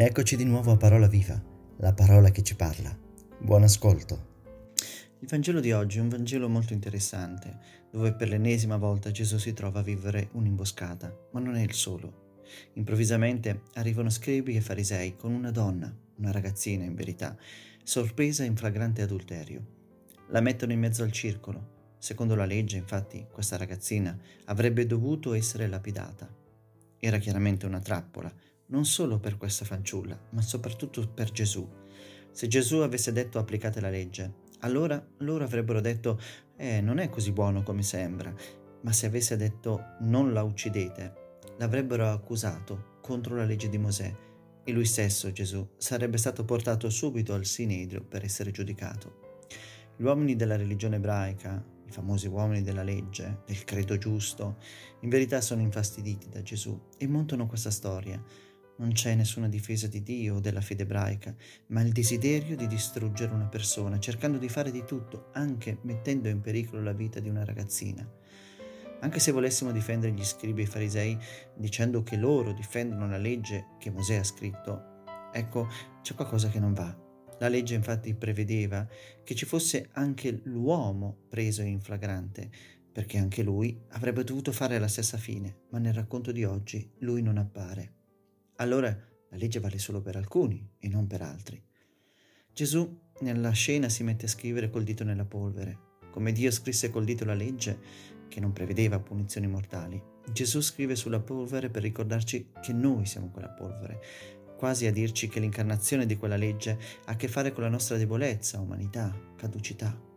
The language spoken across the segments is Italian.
eccoci di nuovo a Parola Viva, la parola che ci parla. Buon ascolto. Il Vangelo di oggi è un Vangelo molto interessante, dove per l'ennesima volta Gesù si trova a vivere un'imboscata, ma non è il solo. Improvvisamente arrivano scribi e farisei con una donna, una ragazzina in verità, sorpresa in flagrante adulterio. La mettono in mezzo al circolo. Secondo la legge, infatti, questa ragazzina avrebbe dovuto essere lapidata. Era chiaramente una trappola, non solo per questa fanciulla, ma soprattutto per Gesù. Se Gesù avesse detto applicate la legge, allora loro avrebbero detto eh, non è così buono come sembra, ma se avesse detto non la uccidete, l'avrebbero accusato contro la legge di Mosè e lui stesso, Gesù, sarebbe stato portato subito al Sinedrio per essere giudicato. Gli uomini della religione ebraica, i famosi uomini della legge, del credo giusto, in verità sono infastiditi da Gesù e montano questa storia non c'è nessuna difesa di Dio o della fede ebraica, ma il desiderio di distruggere una persona, cercando di fare di tutto, anche mettendo in pericolo la vita di una ragazzina. Anche se volessimo difendere gli scribi e i farisei dicendo che loro difendono la legge che Mosè ha scritto, ecco, c'è qualcosa che non va. La legge infatti prevedeva che ci fosse anche l'uomo preso in flagrante, perché anche lui avrebbe dovuto fare la stessa fine, ma nel racconto di oggi lui non appare allora la legge vale solo per alcuni e non per altri. Gesù nella scena si mette a scrivere col dito nella polvere. Come Dio scrisse col dito la legge, che non prevedeva punizioni mortali, Gesù scrive sulla polvere per ricordarci che noi siamo quella polvere, quasi a dirci che l'incarnazione di quella legge ha a che fare con la nostra debolezza, umanità, caducità.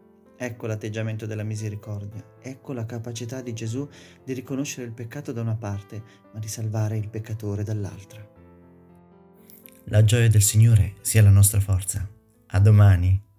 Ecco l'atteggiamento della misericordia, ecco la capacità di Gesù di riconoscere il peccato da una parte, ma di salvare il peccatore dall'altra. La gioia del Signore sia la nostra forza. A domani.